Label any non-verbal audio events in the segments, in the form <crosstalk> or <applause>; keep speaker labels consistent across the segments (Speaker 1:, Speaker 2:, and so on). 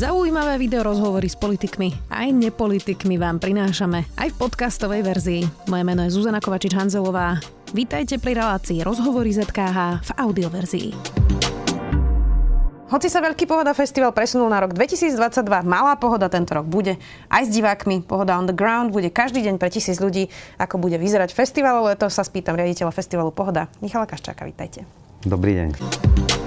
Speaker 1: Zaujímavé video rozhovory s politikmi aj nepolitikmi vám prinášame aj v podcastovej verzii. Moje meno je Zuzana Kovačič-Hanzelová. Vítajte pri relácii Rozhovory ZKH v audioverzii. Hoci sa Veľký pohoda festival presunul na rok 2022, malá pohoda tento rok bude aj s divákmi. Pohoda on the ground bude každý deň pre tisíc ľudí. Ako bude vyzerať festival leto, sa spýtam riaditeľa festivalu Pohoda. Michala Kaščáka, vítajte.
Speaker 2: Dobrý deň.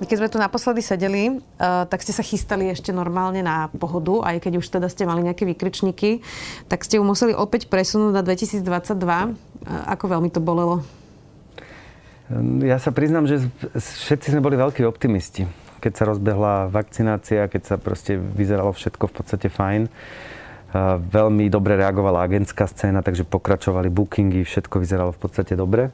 Speaker 1: Keď sme tu naposledy sedeli, uh, tak ste sa chystali ešte normálne na pohodu, aj keď už teda ste mali nejaké vykričníky, tak ste ju museli opäť presunúť na 2022. Uh, ako veľmi to bolelo?
Speaker 2: Ja sa priznám, že všetci sme boli veľkí optimisti. Keď sa rozbehla vakcinácia, keď sa proste vyzeralo všetko v podstate fajn. Uh, veľmi dobre reagovala agentská scéna, takže pokračovali bookingy, všetko vyzeralo v podstate dobre.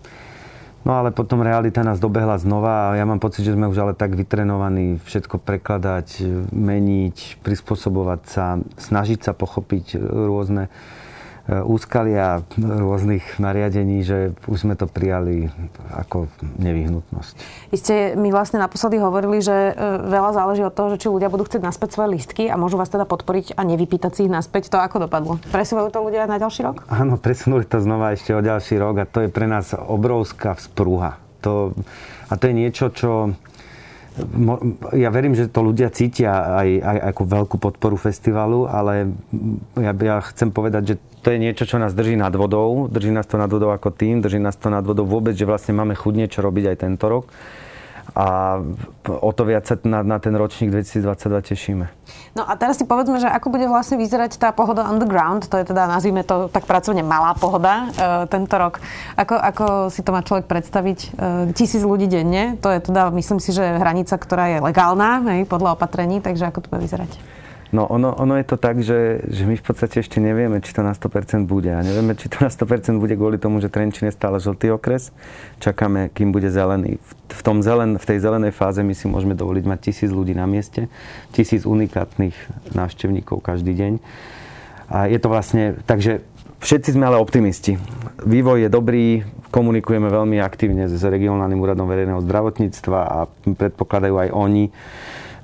Speaker 2: No ale potom realita nás dobehla znova a ja mám pocit, že sme už ale tak vytrenovaní všetko prekladať, meniť, prispôsobovať sa, snažiť sa pochopiť rôzne úskalia rôznych nariadení, že už sme to prijali ako nevyhnutnosť.
Speaker 1: Vy ste mi vlastne naposledy hovorili, že eh, veľa záleží od toho, že či ľudia budú chcieť naspäť svoje listky a môžu vás teda podporiť a nevypýtať si ich naspäť. To ako dopadlo? Presúvajú to ľudia na ďalší rok?
Speaker 2: Áno, presunuli to znova ešte o ďalší rok a to je pre nás obrovská vzprúha. To, a to je niečo, čo ja verím, že to ľudia cítia aj, aj ako veľkú podporu festivalu, ale ja, ja chcem povedať, že to je niečo, čo nás drží nad vodou. Drží nás to nad vodou ako tým, drží nás to nad vodou vôbec, že vlastne máme chuť niečo robiť aj tento rok a o to viac sa na, na ten ročník 2022 tešíme.
Speaker 1: No a teraz si povedzme, že ako bude vlastne vyzerať tá pohoda underground, to je teda, nazvime to tak pracovne malá pohoda e, tento rok. Ako, ako si to má človek predstaviť? E, tisíc ľudí denne, to je teda, myslím si, že hranica, ktorá je legálna, hej, podľa opatrení, takže ako to bude vyzerať?
Speaker 2: No ono, ono je to tak, že, že my v podstate ešte nevieme, či to na 100% bude. A nevieme, či to na 100% bude kvôli tomu, že Trenčín je stále žltý okres. Čakáme, kým bude zelený. V, tom zelen, v tej zelenej fáze my si môžeme dovoliť mať tisíc ľudí na mieste, tisíc unikátnych návštevníkov každý deň. A je to vlastne, takže všetci sme ale optimisti. Vývoj je dobrý, komunikujeme veľmi aktívne s regionálnym úradom verejného zdravotníctva a predpokladajú aj oni,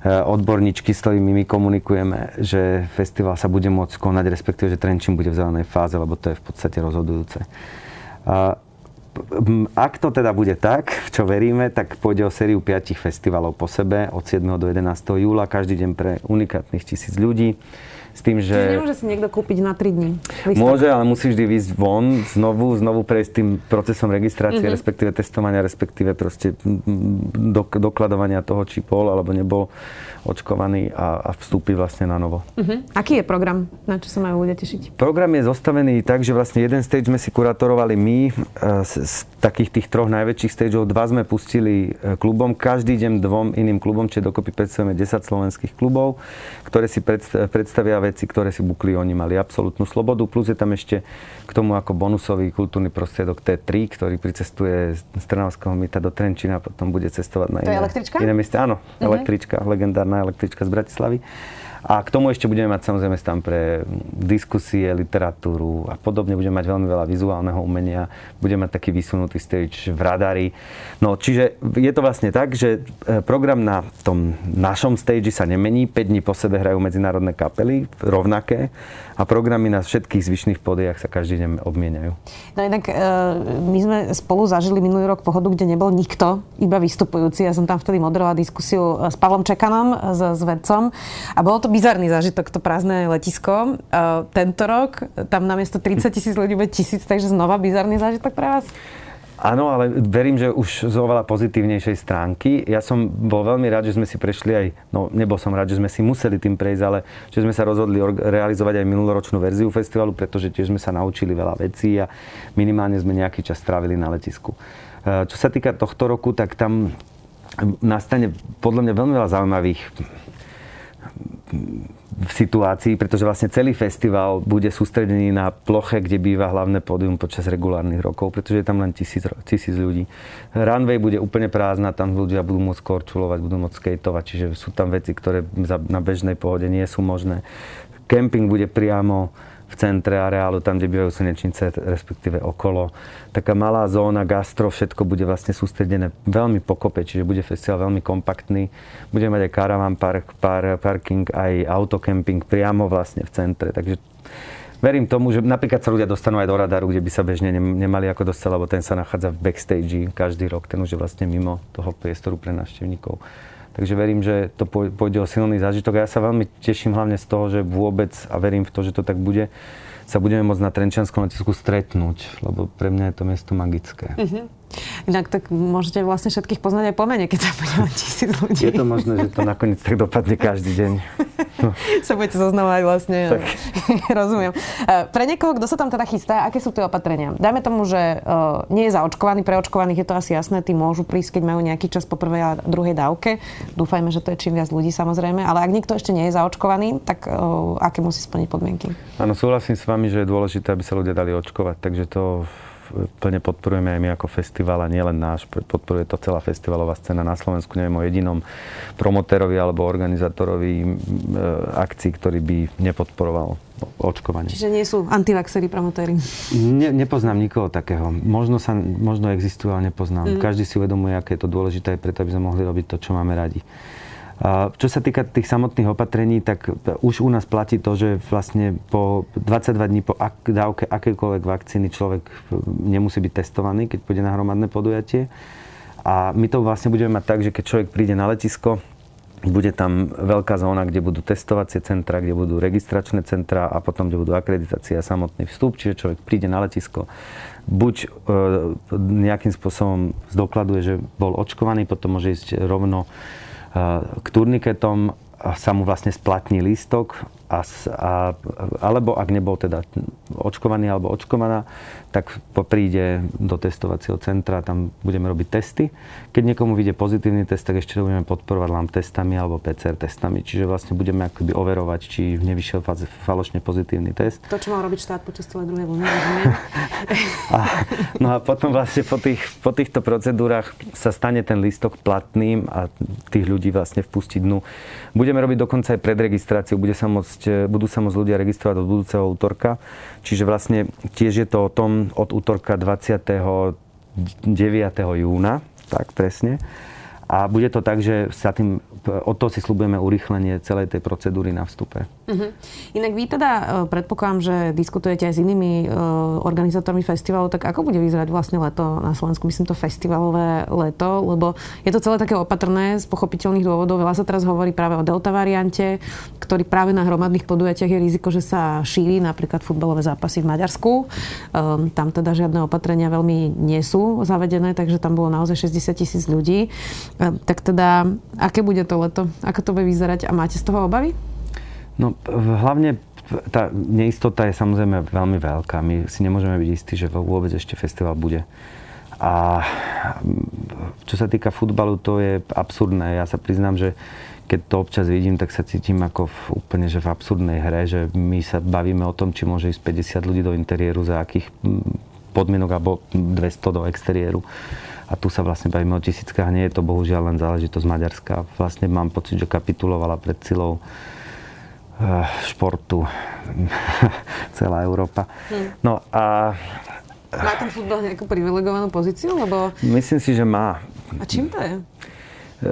Speaker 2: odborníčky, s ktorými my komunikujeme, že festival sa bude môcť konať, respektíve, že Trenčín bude v zelenej fáze, lebo to je v podstate rozhodujúce. Ak to teda bude tak, čo veríme, tak pôjde o sériu piatich festivalov po sebe od 7. do 11. júla, každý deň pre unikátnych tisíc ľudí.
Speaker 1: S tým, že... Čiže nemôže si niekto kúpiť na 3 dní?
Speaker 2: Výstavka. Môže, ale musí vždy výjsť von, znovu, znovu prejsť tým procesom registrácie, mm-hmm. respektíve testovania, respektíve proste dok- dokladovania toho, či bol alebo nebol očkovaný a, a vstúpi vlastne na novo.
Speaker 1: Mm-hmm. Aký je program? Na čo sa majú ľudia tešiť?
Speaker 2: Program je zostavený tak, že vlastne jeden stage sme si kuratorovali my. E, z, z takých tých troch najväčších stageov dva sme pustili e, klubom. Každý deň dvom iným klubom, čiže dokopy predstavujeme 10 slovenských klubov, ktoré si predstavia veci, ktoré si bukli oni mali absolútnu slobodu. Plus je tam ešte k tomu ako bonusový kultúrny prostriedok T3, ktorý pricestuje z Trnavského myta do Trenčína a potom bude cestovať na
Speaker 1: to iné,
Speaker 2: iné mieste. Áno, uh-huh. električka, legendárna električka z Bratislavy. A k tomu ešte budeme mať samozrejme tam pre diskusie, literatúru a podobne. Budeme mať veľmi veľa vizuálneho umenia. Budeme mať taký vysunutý stage v radári. No, čiže je to vlastne tak, že e, program na tom našom stage sa nemení. 5 dní po sebe hrajú medzinárodné kapely, rovnaké. A programy na všetkých zvyšných podiach sa každý deň obmieniajú.
Speaker 1: No inak e, my sme spolu zažili minulý rok pohodu, kde nebol nikto, iba vystupujúci. Ja som tam vtedy moderovala diskusiu s Pavlom Čekanom, s, s vedcom. A bolo to bizarný zážitok, to prázdne letisko. Uh, tento rok tam namiesto 30 tisíc ľudí bude tisíc, takže znova bizarný zážitok pre vás?
Speaker 2: Áno, ale verím, že už z oveľa pozitívnejšej stránky. Ja som bol veľmi rád, že sme si prešli aj, no nebol som rád, že sme si museli tým prejsť, ale že sme sa rozhodli realizovať aj minuloročnú verziu festivalu, pretože tiež sme sa naučili veľa vecí a minimálne sme nejaký čas strávili na letisku. E, čo sa týka tohto roku, tak tam nastane podľa mňa veľmi veľa zaujímavých v situácii, pretože vlastne celý festival bude sústredený na ploche, kde býva hlavné pódium počas regulárnych rokov, pretože je tam len tisíc, tisíc ľudí. Runway bude úplne prázdna, tam ľudia budú môcť korčulovať, budú môcť skateovať, čiže sú tam veci, ktoré na bežnej pohode nie sú možné. Camping bude priamo v centre areálu, tam, kde bývajú slnečnice, respektíve okolo. Taká malá zóna, gastro, všetko bude vlastne sústredené veľmi pokope, čiže bude festival veľmi kompaktný. Budeme mať aj caravan park, par, parking, aj autokemping priamo vlastne v centre. Takže verím tomu, že napríklad sa ľudia dostanú aj do radaru, kde by sa bežne nemali ako dostať, lebo ten sa nachádza v backstage každý rok, ten už je vlastne mimo toho priestoru pre návštevníkov. Takže verím, že to pôjde o silný zážitok. A ja sa veľmi teším hlavne z toho, že vôbec, a verím v to, že to tak bude, sa budeme môcť na Trenčianskom letisku stretnúť, lebo pre mňa je to miesto magické. Uh-huh.
Speaker 1: Inak tak môžete vlastne všetkých poznať aj po mene, keď sa bude tisíc ľudí.
Speaker 2: Je to možné, že to nakoniec tak dopadne každý deň. <laughs>
Speaker 1: sa budete zoznávať vlastne. Tak. <laughs> Rozumiem. E, pre niekoho, kto sa tam teda chystá, aké sú tie opatrenia? Dajme tomu, že uh, nie je zaočkovaný, pre očkovaných je to asi jasné, tí môžu prísť, keď majú nejaký čas po prvej a druhej dávke. Dúfajme, že to je čím viac ľudí samozrejme, ale ak niekto ešte nie je zaočkovaný, tak uh, aké musí splniť podmienky?
Speaker 2: Áno, súhlasím s vami, že je dôležité, aby sa ľudia dali očkovať, takže to plne podporujeme aj my ako festival a nielen náš, podporuje to celá festivalová scéna na Slovensku. Neviem o jedinom promotérovi alebo organizátorovi e, akcií, ktorý by nepodporoval očkovanie.
Speaker 1: Čiže nie sú antivaxery promotéri?
Speaker 2: Ne, nepoznám nikoho takého. Možno, sa, možno existujú, ale nepoznám. Mm. Každý si uvedomuje, aké je to dôležité preto, aby sme mohli robiť to, čo máme radi. Čo sa týka tých samotných opatrení, tak už u nás platí to, že vlastne po 22 dní po ak- dávke akékoľvek vakcíny človek nemusí byť testovaný, keď pôjde na hromadné podujatie. A my to vlastne budeme mať tak, že keď človek príde na letisko, bude tam veľká zóna, kde budú testovacie centra, kde budú registračné centra a potom, kde budú akreditácie a samotný vstup. Čiže človek príde na letisko, buď e, nejakým spôsobom zdokladuje, že bol očkovaný, potom môže ísť rovno k turniketom sa mu vlastne splatní lístok a, a, alebo ak nebol teda očkovaný alebo očkovaná, tak príde do testovacieho centra, tam budeme robiť testy. Keď niekomu vyjde pozitívny test, tak ešte budeme podporovať len testami alebo PCR testami. Čiže vlastne budeme akoby overovať, či nevyšiel falošne pozitívny test.
Speaker 1: To, čo mal robiť štát počas celej druhej vlny, <laughs>
Speaker 2: a, No a potom vlastne po, tých, po týchto procedúrach sa stane ten lístok platným a tých ľudí vlastne vpustiť dnu. Budeme robiť dokonca aj predregistráciu, bude sa môcť, budú sa môcť ľudia registrovať od budúceho útorka. Čiže vlastne tiež je to o tom od útorka 29. júna, tak presne. A bude to tak, že sa tým, od toho si slúbujeme urýchlenie celej tej procedúry na vstupe. Uh-huh.
Speaker 1: Inak vy teda e, predpokladám, že diskutujete aj s inými uh, organizátormi festivalu, tak ako bude vyzerať vlastne leto na Slovensku? Myslím to festivalové leto, lebo je to celé také opatrné z pochopiteľných dôvodov. Veľa sa teraz hovorí práve o delta variante, ktorý práve na hromadných podujatiach je riziko, že sa šíri napríklad futbalové zápasy v Maďarsku. Um, tam teda žiadne opatrenia veľmi nie sú zavedené, takže tam bolo naozaj 60 tisíc ľudí. Um, tak teda, aké bude to leto? Ako to bude vyzerať a máte z toho obavy?
Speaker 2: No hlavne tá neistota je samozrejme veľmi veľká. My si nemôžeme byť istí, že vôbec ešte festival bude. A čo sa týka futbalu, to je absurdné. Ja sa priznám, že keď to občas vidím, tak sa cítim ako v, úplne že v absurdnej hre, že my sa bavíme o tom, či môže ísť 50 ľudí do interiéru, za akých podmienok, alebo 200 do exteriéru. A tu sa vlastne bavíme o tisíckach. Nie je to bohužiaľ len záležitosť Maďarska. Vlastne mám pocit, že kapitulovala pred silou športu <laughs> celá Európa. Hmm. No a...
Speaker 1: Má ten futbal nejakú privilegovanú pozíciu? Lebo...
Speaker 2: Myslím si, že má.
Speaker 1: A čím to je?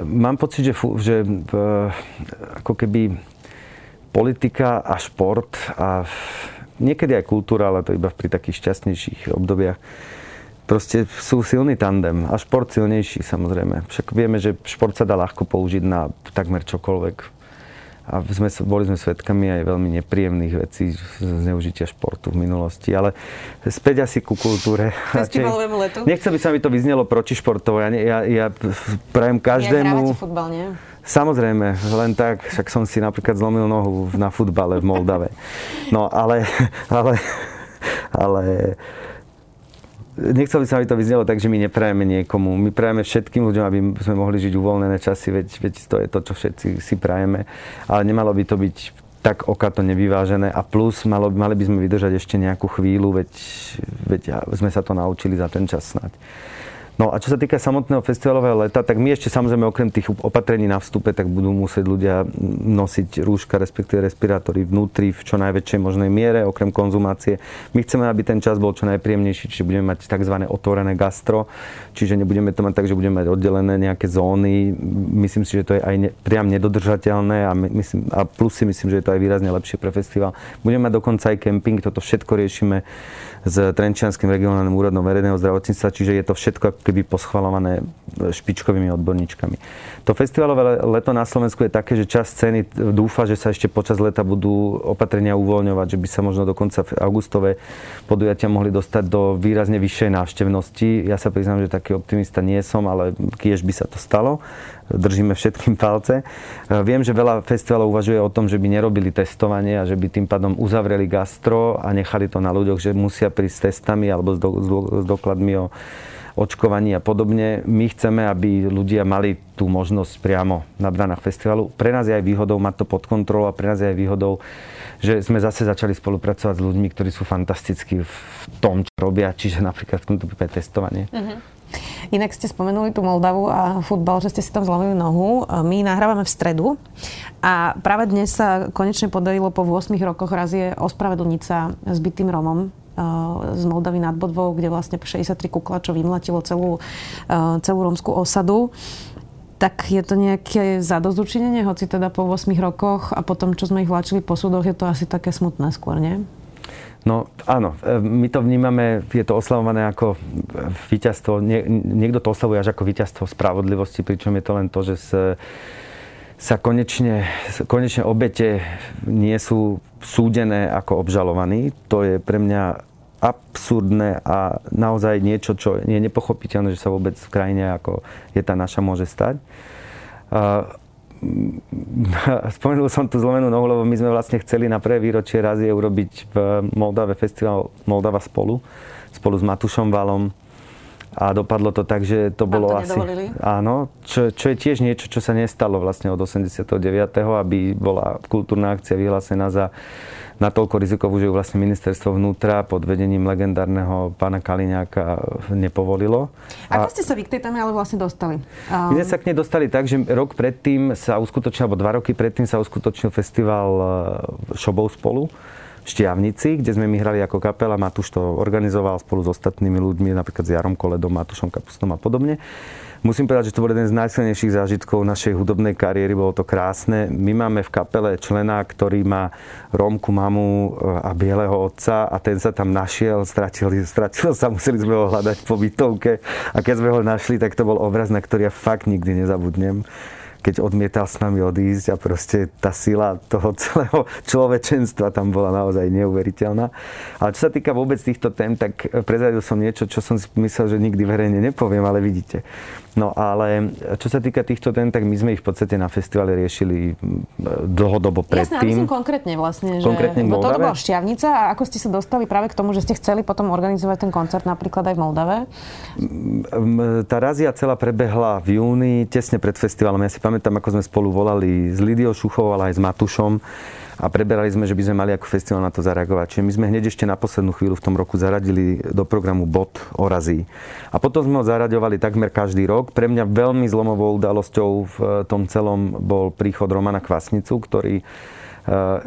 Speaker 2: Mám pocit, že, že ako keby politika a šport a niekedy aj kultúra, ale to iba pri takých šťastnejších obdobiach, proste sú silný tandem a šport silnejší samozrejme. Však vieme, že šport sa dá ľahko použiť na takmer čokoľvek a sme, boli sme svedkami aj veľmi nepríjemných vecí zneužitia športu v minulosti. Ale späť asi ku kultúre.
Speaker 1: Festivalovému letu.
Speaker 2: Nechcem by sa mi to vyznelo proti športovo. Ja, ja, ja prajem každému...
Speaker 1: Ja futbal, nie?
Speaker 2: Samozrejme, len tak, však som si napríklad zlomil nohu na futbale v Moldave. No ale, <laughs> ale, ale nechcel by sa, aby to vyznelo tak, že my neprajeme niekomu. My prajeme všetkým ľuďom, aby sme mohli žiť uvoľnené časy, veď, veď to je to, čo všetci si prajeme. Ale nemalo by to byť tak okato nevyvážené a plus malo, mali by sme vydržať ešte nejakú chvíľu, veď, veď sme sa to naučili za ten čas snať. No a čo sa týka samotného festivalového leta, tak my ešte samozrejme okrem tých opatrení na vstupe, tak budú musieť ľudia nosiť rúška, respektíve respirátory vnútri v čo najväčšej možnej miere, okrem konzumácie. My chceme, aby ten čas bol čo najpríjemnejší, čiže budeme mať tzv. otvorené gastro, čiže nebudeme to mať tak, že budeme mať oddelené nejaké zóny. Myslím si, že to je aj ne, priam nedodržateľné a, myslím, a plus si myslím, že je to aj výrazne lepšie pre festival. Budeme mať dokonca aj kemping, toto všetko riešime s Trenčianským regionálnym úradom verejného zdravotníctva, čiže je to všetko keby poschvalované špičkovými odborníčkami. To festivalové leto na Slovensku je také, že čas ceny dúfa, že sa ešte počas leta budú opatrenia uvoľňovať, že by sa možno dokonca augustové podujatia mohli dostať do výrazne vyššej návštevnosti. Ja sa priznám, že taký optimista nie som, ale kiež by sa to stalo držíme všetkým palce. Viem, že veľa festivalov uvažuje o tom, že by nerobili testovanie a že by tým pádom uzavreli gastro a nechali to na ľuďoch, že musia prísť s testami alebo s, do, s dokladmi o očkovaní a podobne. My chceme, aby ľudia mali tú možnosť priamo na bránach festivalu. Pre nás je aj výhodou mať to pod kontrolou a pre nás je aj výhodou, že sme zase začali spolupracovať s ľuďmi, ktorí sú fantastickí v tom, čo robia, čiže napríklad v tomto prípade testovanie. Uh-huh.
Speaker 1: Inak ste spomenuli tú Moldavu a futbal, že ste si tam zlomili nohu. My nahrávame v stredu a práve dnes sa konečne podarilo po 8 rokoch razie ospravedlniť sa zbytým Romom z Moldavy nad Bodvou, kde vlastne 63 kuklačov vymlatilo celú, celú rómskú osadu tak je to nejaké zadozučinenie, hoci teda po 8 rokoch a potom, čo sme ich vláčili po súdoch, je to asi také smutné skôr, nie?
Speaker 2: No áno, e, my to vnímame, je to oslavované ako víťazstvo, nie, niekto to oslavuje až ako víťazstvo spravodlivosti, pričom je to len to, že sa, sa konečne, konečne obete nie sú súdené ako obžalovaní. To je pre mňa absurdné a naozaj niečo, čo je nepochopiteľné, že sa vôbec v krajine ako je tá naša môže stať. <laughs> spomenul som tú zlomenú nohu, lebo my sme vlastne chceli na prvé výročie razie urobiť v Moldave festival Moldava spolu, spolu s Matušom Valom. A dopadlo to tak, že to bolo
Speaker 1: to
Speaker 2: asi... Áno, čo, čo je tiež niečo, čo sa nestalo vlastne od 89. aby bola kultúrna akcia vyhlásená za natoľko rizikovú, že ju vlastne ministerstvo vnútra pod vedením legendárneho pána Kaliňáka nepovolilo.
Speaker 1: Ako ste sa vy k tej téme ale vlastne dostali?
Speaker 2: My sme sa k nej dostali tak, že rok predtým sa uskutočnil, alebo dva roky predtým sa uskutočnil festival e, Šobov spolu v Štiavnici, kde sme my hrali ako kapela. Matúš to organizoval spolu s ostatnými ľuďmi, napríklad s Jarom Koledom, Matúšom Kapustom a podobne. Musím povedať, že to bol jeden z najsilnejších zážitkov našej hudobnej kariéry, bolo to krásne. My máme v kapele člena, ktorý má rómku mamu eh, a bieleho otca a ten sa tam našiel, stratil, stratil sa, <laughs> museli sme ho hľadať po bytovke a keď sme ho našli, tak to bol obraz, na ktorý ja fakt nikdy nezabudnem keď odmietal s nami odísť a proste tá sila toho <laughs> celého človečenstva tam bola naozaj neuveriteľná. Ale čo sa týka vôbec týchto tém, tak prezradil som niečo, čo som si myslel, že nikdy verejne nepoviem, ale vidíte. No ale čo sa týka týchto tém, tak my sme ich v podstate na festivale riešili dlhodobo predtým.
Speaker 1: Jasne, konkrétne vlastne. Že konkrétne v Moldave. Toto bola Šťavnica a ako ste sa dostali práve k tomu, že ste chceli potom organizovať ten koncert napríklad aj v Moldave?
Speaker 2: Tá razia celá prebehla v júni, tesne pred festivalom. Ja si pamätám, ako sme spolu volali s Lidiou Šuchovou, ale aj s Matušom a preberali sme, že by sme mali ako festival na to zareagovať. Čiže my sme hneď ešte na poslednú chvíľu v tom roku zaradili do programu bod o razí. A potom sme ho zaraďovali takmer každý rok. Pre mňa veľmi zlomovou udalosťou v tom celom bol príchod Romana Kvasnicu, ktorý Eh,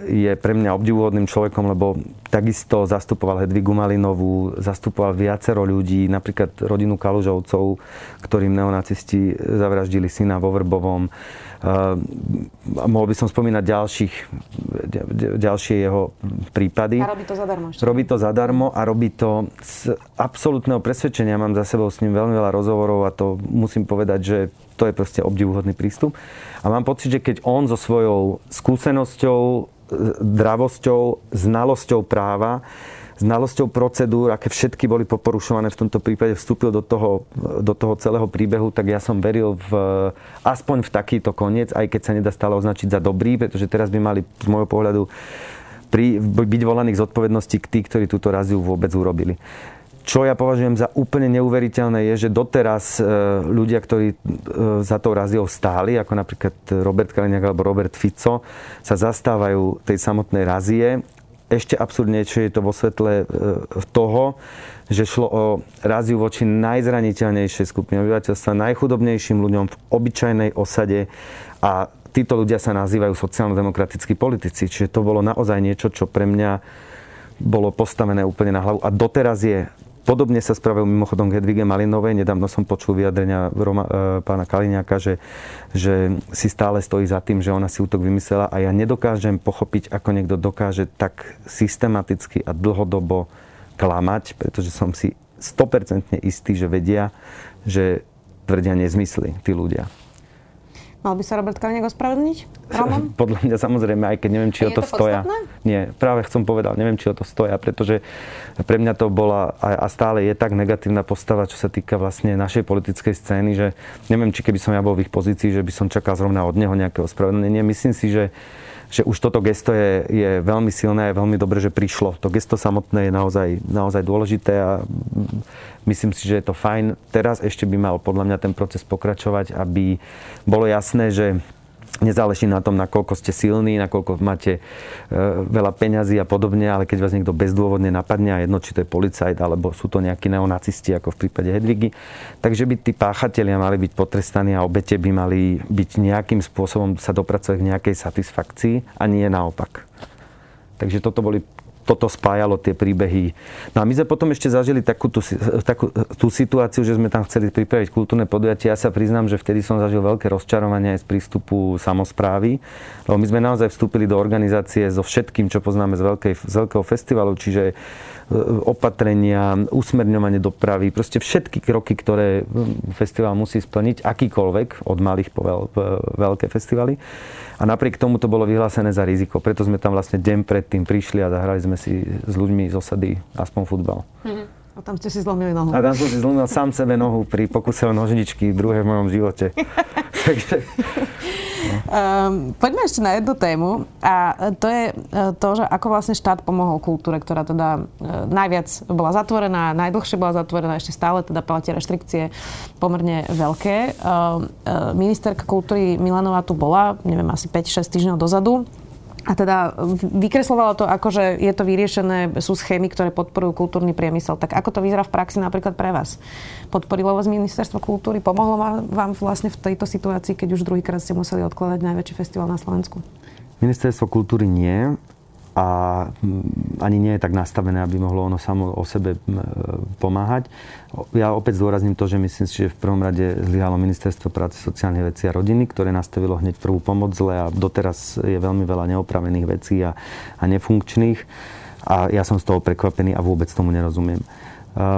Speaker 2: je pre mňa obdivuhodným človekom, lebo takisto zastupoval Hedvigu Malinovú, zastupoval viacero ľudí, napríklad rodinu Kalužovcov, ktorým neonacisti zavraždili syna vo Vrbovom. Uh, mohol by som spomínať ďalších, ďalšie jeho prípady.
Speaker 1: A robí to zadarmo. Ešte.
Speaker 2: Robí to zadarmo a robí to z absolútneho presvedčenia. Mám za sebou s ním veľmi veľa rozhovorov a to musím povedať, že to je proste obdivuhodný prístup. A mám pocit, že keď on so svojou skúsenosťou, dravosťou, znalosťou práva, znalosťou procedúr, aké všetky boli poporušované v tomto prípade, vstúpil do toho, do toho celého príbehu, tak ja som veril v, aspoň v takýto koniec, aj keď sa nedá stále označiť za dobrý, pretože teraz by mali z môjho pohľadu pri, byť volaných zodpovednosti k tí, ktorí túto raziu vôbec urobili. Čo ja považujem za úplne neuveriteľné je, že doteraz e, ľudia, ktorí e, za tou raziou stáli, ako napríklad Robert Kaliňák alebo Robert Fico, sa zastávajú tej samotnej razie ešte absurdnejšie je to vo svetle toho, že šlo o ráziu voči najzraniteľnejšej skupine obyvateľstva, najchudobnejším ľuďom v obyčajnej osade a títo ľudia sa nazývajú sociálno-demokratickí politici. Čiže to bolo naozaj niečo, čo pre mňa bolo postavené úplne na hlavu. A doteraz je Podobne sa spravil mimochodom k Hedvige Malinovej. Nedávno som počul vyjadrenia Roma, e, pána Kaliňáka, že, že si stále stojí za tým, že ona si útok vymyslela a ja nedokážem pochopiť, ako niekto dokáže tak systematicky a dlhodobo klamať, pretože som si 100% istý, že vedia, že tvrdia nezmysly tí ľudia.
Speaker 1: Mal by sa Robert Kaliňák ospravedlniť? Roman? <laughs>
Speaker 2: Podľa mňa samozrejme, aj keď neviem, či o to, to stoja. Nie, práve som povedal, neviem, či o to stoja, pretože pre mňa to bola a stále je tak negatívna postava, čo sa týka vlastne našej politickej scény, že neviem, či keby som ja bol v ich pozícii, že by som čakal zrovna od neho nejaké ospravedlnenie. Myslím si, že že už toto gesto je, je veľmi silné a veľmi dobré, že prišlo. To gesto samotné je naozaj, naozaj dôležité a myslím si, že je to fajn. Teraz ešte by mal podľa mňa ten proces pokračovať, aby bolo jasné, že Nezáleží na tom, nakoľko ste silní, nakoľko máte e, veľa peňazí a podobne, ale keď vás niekto bezdôvodne napadne, a jedno, či to je policajt, alebo sú to nejakí neonacisti, ako v prípade Hedvigy, takže by tí páchatelia mali byť potrestaní a obete by mali byť nejakým spôsobom sa dopracovať k nejakej satisfakcii a nie naopak. Takže toto boli toto spájalo tie príbehy. No a my sme potom ešte zažili takú tú, takú tú situáciu, že sme tam chceli pripraviť kultúrne podujatie. Ja sa priznám, že vtedy som zažil veľké rozčarovanie aj z prístupu samozprávy, lebo my sme naozaj vstúpili do organizácie so všetkým, čo poznáme z, veľkej, z veľkého festivalu, čiže E, opatrenia, usmerňovanie dopravy, proste všetky kroky, ktoré festival musí splniť, akýkoľvek, od malých po veľ, veľké festivaly. A napriek tomu to bolo vyhlásené za riziko. Preto sme tam vlastne deň predtým prišli a zahrali sme si s ľuďmi z osady aspoň futbal.
Speaker 1: Mm-hmm. A tam ste si zlomili nohu.
Speaker 2: A tam som si zlomil sám sebe nohu pri pokuse o nožničky, druhé v mojom živote. <laughs> Takže...
Speaker 1: Um, poďme ešte na jednu tému a to je e, to, že ako vlastne štát pomohol kultúre, ktorá teda e, najviac bola zatvorená, najdlhšie bola zatvorená, ešte stále teda platia reštrikcie pomerne veľké. Um, ministerka kultúry Milanová tu bola, neviem, asi 5-6 týždňov dozadu a teda vykreslovalo to ako, že je to vyriešené, sú schémy, ktoré podporujú kultúrny priemysel. Tak ako to vyzerá v praxi napríklad pre vás? Podporilo vás ministerstvo kultúry? Pomohlo vám vlastne v tejto situácii, keď už druhýkrát ste museli odkladať najväčší festival na Slovensku?
Speaker 2: Ministerstvo kultúry nie a mm, ani nie je tak nastavené, aby mohlo ono samo o sebe pomáhať. Ja opäť zdôrazním to, že myslím si, že v prvom rade zlyhalo Ministerstvo práce, sociálnych vecí a rodiny, ktoré nastavilo hneď prvú pomoc zle a doteraz je veľmi veľa neopravených vecí a, a nefunkčných. A ja som z toho prekvapený a vôbec tomu nerozumiem.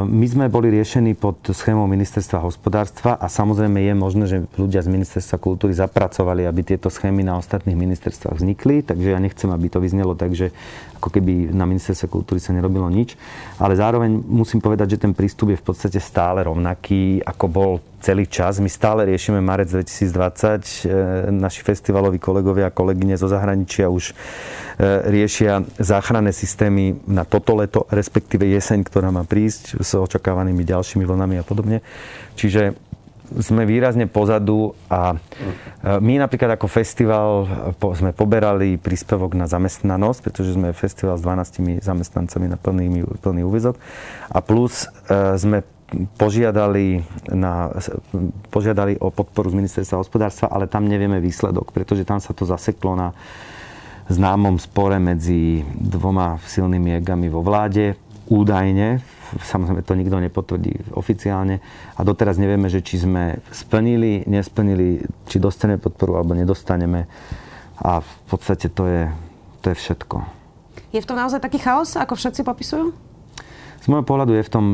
Speaker 2: My sme boli riešení pod schémou ministerstva hospodárstva a samozrejme je možné, že ľudia z ministerstva kultúry zapracovali, aby tieto schémy na ostatných ministerstvách vznikli, takže ja nechcem, aby to vyznelo tak, že ako keby na ministerstve kultúry sa nerobilo nič. Ale zároveň musím povedať, že ten prístup je v podstate stále rovnaký, ako bol celý čas. My stále riešime marec 2020. E, naši festivaloví kolegovia a kolegyne zo zahraničia už e, riešia záchranné systémy na toto leto, respektíve jeseň, ktorá má prísť s očakávanými ďalšími vlnami a podobne. Čiže sme výrazne pozadu a e, my napríklad ako festival sme poberali príspevok na zamestnanosť, pretože sme festival s 12 zamestnancami na plný, plný úvezok a plus sme požiadali, na, požiadali o podporu z ministerstva hospodárstva, ale tam nevieme výsledok, pretože tam sa to zaseklo na známom spore medzi dvoma silnými egami vo vláde, údajne Samozrejme, to nikto nepotvrdí oficiálne. A doteraz nevieme, že či sme splnili, nesplnili, či dostaneme podporu alebo nedostaneme. A v podstate to je, to je všetko.
Speaker 1: Je v tom naozaj taký chaos, ako všetci popisujú?
Speaker 2: Z môjho pohľadu je v tom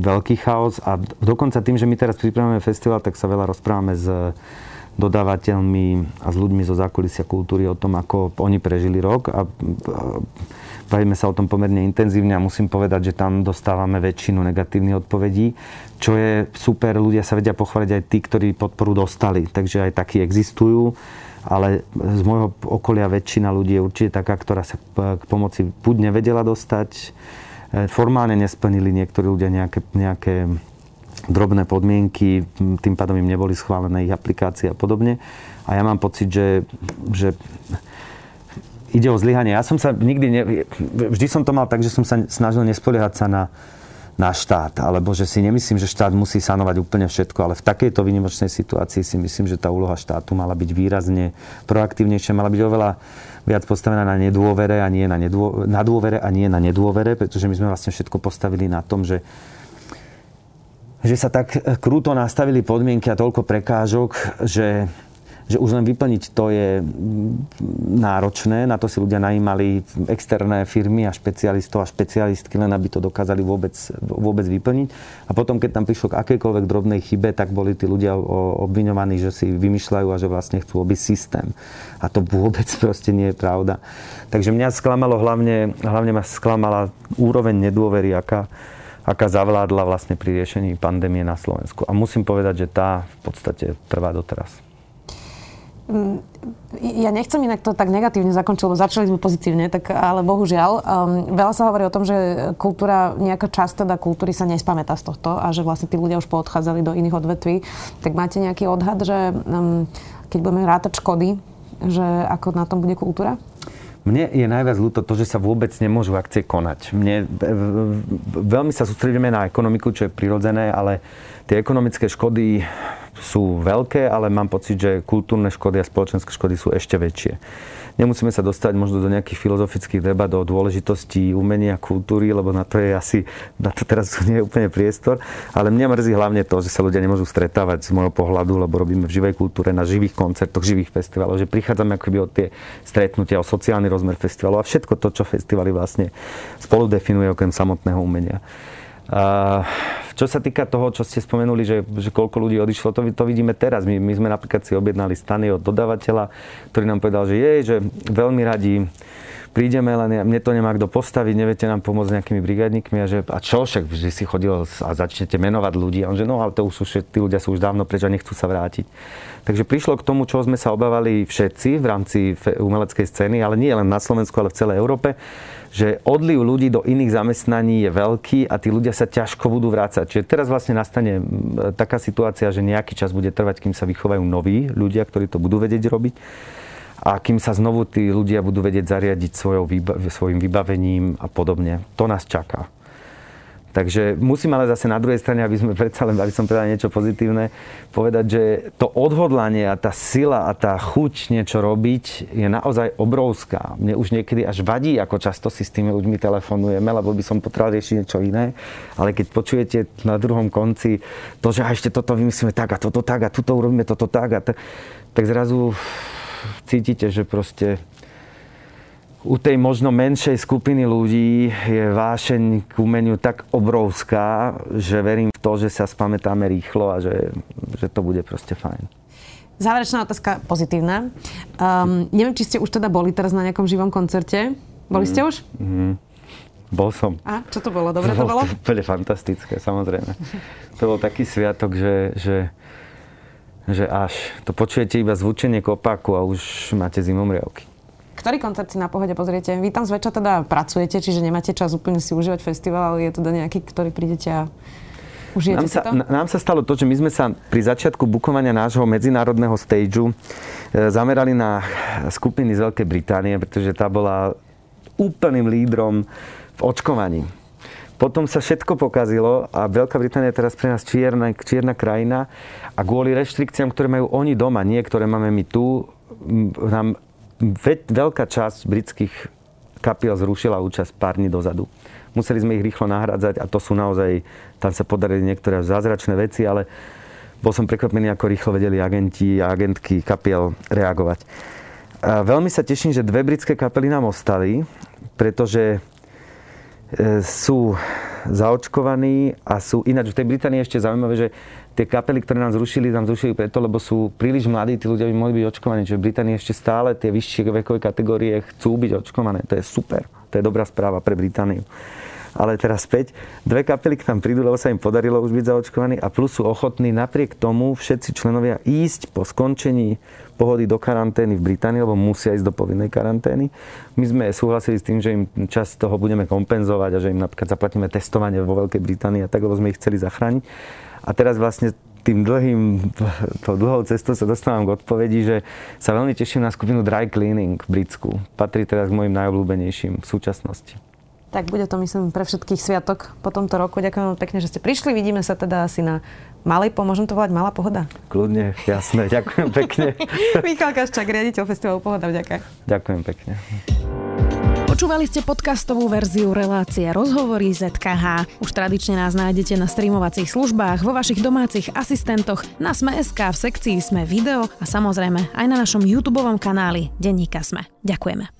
Speaker 2: veľký chaos a dokonca tým, že my teraz pripravujeme festival, tak sa veľa rozprávame s dodávateľmi a s ľuďmi zo zákulisia kultúry o tom, ako oni prežili rok a Bavíme sa o tom pomerne intenzívne a musím povedať, že tam dostávame väčšinu negatívnych odpovedí, čo je super. Ľudia sa vedia pochváliť aj tí, ktorí podporu dostali. Takže aj takí existujú ale z môjho okolia väčšina ľudí je určite taká, ktorá sa k pomoci buď nevedela dostať, e, formálne nesplnili niektorí ľudia nejaké, nejaké drobné podmienky, tým pádom im neboli schválené ich aplikácie a podobne. A ja mám pocit, že, že ide o zlyhanie. Ja som sa nikdy, ne, vždy som to mal tak, že som sa snažil nespoliehať sa na, na štát, alebo že si nemyslím, že štát musí sanovať úplne všetko, ale v takejto výnimočnej situácii si myslím, že tá úloha štátu mala byť výrazne proaktívnejšia, mala byť oveľa viac postavená na nedôvere a nie na, nedô, na dôvere a nie na nedôvere, pretože my sme vlastne všetko postavili na tom, že že sa tak krúto nastavili podmienky a toľko prekážok, že že už len vyplniť to je náročné. Na to si ľudia najímali externé firmy a špecialistov a špecialistky, len aby to dokázali vôbec, vôbec vyplniť. A potom, keď tam prišlo k akejkoľvek drobnej chybe, tak boli tí ľudia obviňovaní, že si vymýšľajú a že vlastne chcú obiť systém. A to vôbec <laughs> proste nie je pravda. Takže mňa sklamalo hlavne, hlavne ma sklamala úroveň nedôvery, aká, aká zavládla vlastne pri riešení pandémie na Slovensku. A musím povedať, že tá v podstate trvá doteraz.
Speaker 1: Mm, ja nechcem inak to tak negatívne zakončiť, lebo začali sme pozitívne, tak, ale bohužiaľ. Um, veľa sa hovorí o tom, že kultúra, nejaká časť teda kultúry sa nespamätá z tohto a že vlastne tí ľudia už poodchádzali do iných odvetví. Tak máte nejaký odhad, že um, keď budeme rátať škody, že ako na tom bude kultúra?
Speaker 2: Mne je najviac ľúto to, že sa vôbec nemôžu akcie konať. Mne, veľmi sa sústredíme na ekonomiku, čo je prirodzené, ale tie ekonomické škody sú veľké, ale mám pocit, že kultúrne škody a spoločenské škody sú ešte väčšie. Nemusíme sa dostať možno do nejakých filozofických debat o dôležitosti umenia, kultúry, lebo na to je asi, na to teraz <laughs> nie je úplne priestor. Ale mňa mrzí hlavne to, že sa ľudia nemôžu stretávať z môjho pohľadu, lebo robíme v živej kultúre, na živých koncertoch, živých festivaloch, že prichádzame akoby od tie stretnutia, o sociálny rozmer festivalu a všetko to, čo festivaly vlastne spolu definuje okrem samotného umenia. A čo sa týka toho, čo ste spomenuli, že, že koľko ľudí odišlo, to, to vidíme teraz. My, my sme napríklad si objednali stany od dodávateľa, ktorý nám povedal, že je, že veľmi radi prídeme, len mne to nemá kto postaviť, neviete nám pomôcť nejakými brigádnikmi a, že, a čo, však vždy si chodil a začnete menovať ľudí. A on že no, ale to už sú, tí ľudia sú už dávno preč a nechcú sa vrátiť. Takže prišlo k tomu, čo sme sa obávali všetci v rámci umeleckej scény, ale nie len na Slovensku, ale v celej Európe, že odliv ľudí do iných zamestnaní je veľký a tí ľudia sa ťažko budú vrácať. Čiže teraz vlastne nastane taká situácia, že nejaký čas bude trvať, kým sa vychovajú noví ľudia, ktorí to budú vedieť robiť a kým sa znovu tí ľudia budú vedieť zariadiť svojou, svojim vybavením a podobne. To nás čaká. Takže musím ale zase na druhej strane, aby sme predsa len, aby som povedal niečo pozitívne, povedať, že to odhodlanie a tá sila a tá chuť niečo robiť je naozaj obrovská. Mne už niekedy až vadí, ako často si s tými ľuďmi telefonujeme, lebo by som potreboval riešiť niečo iné. Ale keď počujete na druhom konci to, že ešte toto vymyslíme tak a toto tak a tuto urobíme toto tak a tak, tak zrazu cítite, že proste u tej možno menšej skupiny ľudí je vášeň k umeniu tak obrovská, že verím v to, že sa spamätáme rýchlo a že, že to bude proste fajn.
Speaker 1: Záverečná otázka pozitívna. Um, neviem, či ste už teda boli teraz na nejakom živom koncerte. Boli ste už? Mm,
Speaker 2: bol som.
Speaker 1: A čo to bolo? Dobre to, to bolo?
Speaker 2: Úplne fantastické, samozrejme. <laughs> To bol taký sviatok, že, že, že až to počujete iba zvučenie kopáku a už máte zimomriavky.
Speaker 1: Ktorý koncert si na pohode pozriete? Vy tam zväčša teda pracujete, čiže nemáte čas úplne si užívať festival, ale je teda nejaký, ktorý prídete a užijete
Speaker 2: nám sa, to? Nám sa stalo to, že my sme sa pri začiatku bukovania nášho medzinárodného stageu e, zamerali na skupiny z Veľkej Británie, pretože tá bola úplným lídrom v očkovaní. Potom sa všetko pokazilo a Veľká Británia je teraz pre nás čierna, čierna krajina a kvôli reštrikciám, ktoré majú oni doma, nie ktoré máme my tu, nám veľká časť britských kapiel zrušila účasť pár dní dozadu. Museli sme ich rýchlo nahrádzať a to sú naozaj, tam sa podarili niektoré zázračné veci, ale bol som prekvapený, ako rýchlo vedeli agenti a agentky kapiel reagovať. A veľmi sa teším, že dve britské kapely nám ostali, pretože e, sú zaočkovaní a sú ináč. V tej Británii ešte zaujímavé, že tie kapely, ktoré nám zrušili, nám zrušili preto, lebo sú príliš mladí, tí ľudia by mohli byť očkovaní. Čiže v Británii ešte stále tie vyššie vekové kategórie chcú byť očkované. To je super. To je dobrá správa pre Britániu. Ale teraz späť, dve kapely k nám prídu, lebo sa im podarilo už byť zaočkovaní a plus sú ochotní napriek tomu všetci členovia ísť po skončení pohody do karantény v Británii, lebo musia ísť do povinnej karantény. My sme súhlasili s tým, že im čas toho budeme kompenzovať a že im napríklad zaplatíme testovanie vo Veľkej Británii a tak, lebo sme ich chceli zachrániť. A teraz vlastne tým dlhým, to dlhou cestou sa dostávam k odpovedi, že sa veľmi teším na skupinu Dry Cleaning v Britsku. Patrí teraz k mojim najobľúbenejším v súčasnosti.
Speaker 1: Tak bude to, myslím, pre všetkých sviatok po tomto roku. Ďakujem pekne, že ste prišli. Vidíme sa teda asi na malej, môžem to volať Malá pohoda?
Speaker 2: Kľudne, jasné. <laughs> Ďakujem pekne. <laughs>
Speaker 1: Michal Kaščák, riaditeľ festivalu Pohoda, vďaka.
Speaker 2: Ďakujem pekne.
Speaker 3: Počúvali ste podcastovú verziu relácie Rozhovory ZKH. Už tradične nás nájdete na streamovacích službách, vo vašich domácich asistentoch, na Sme.sk, v sekcii Sme video a samozrejme aj na našom YouTube kanáli Denníka Sme. Ďakujeme.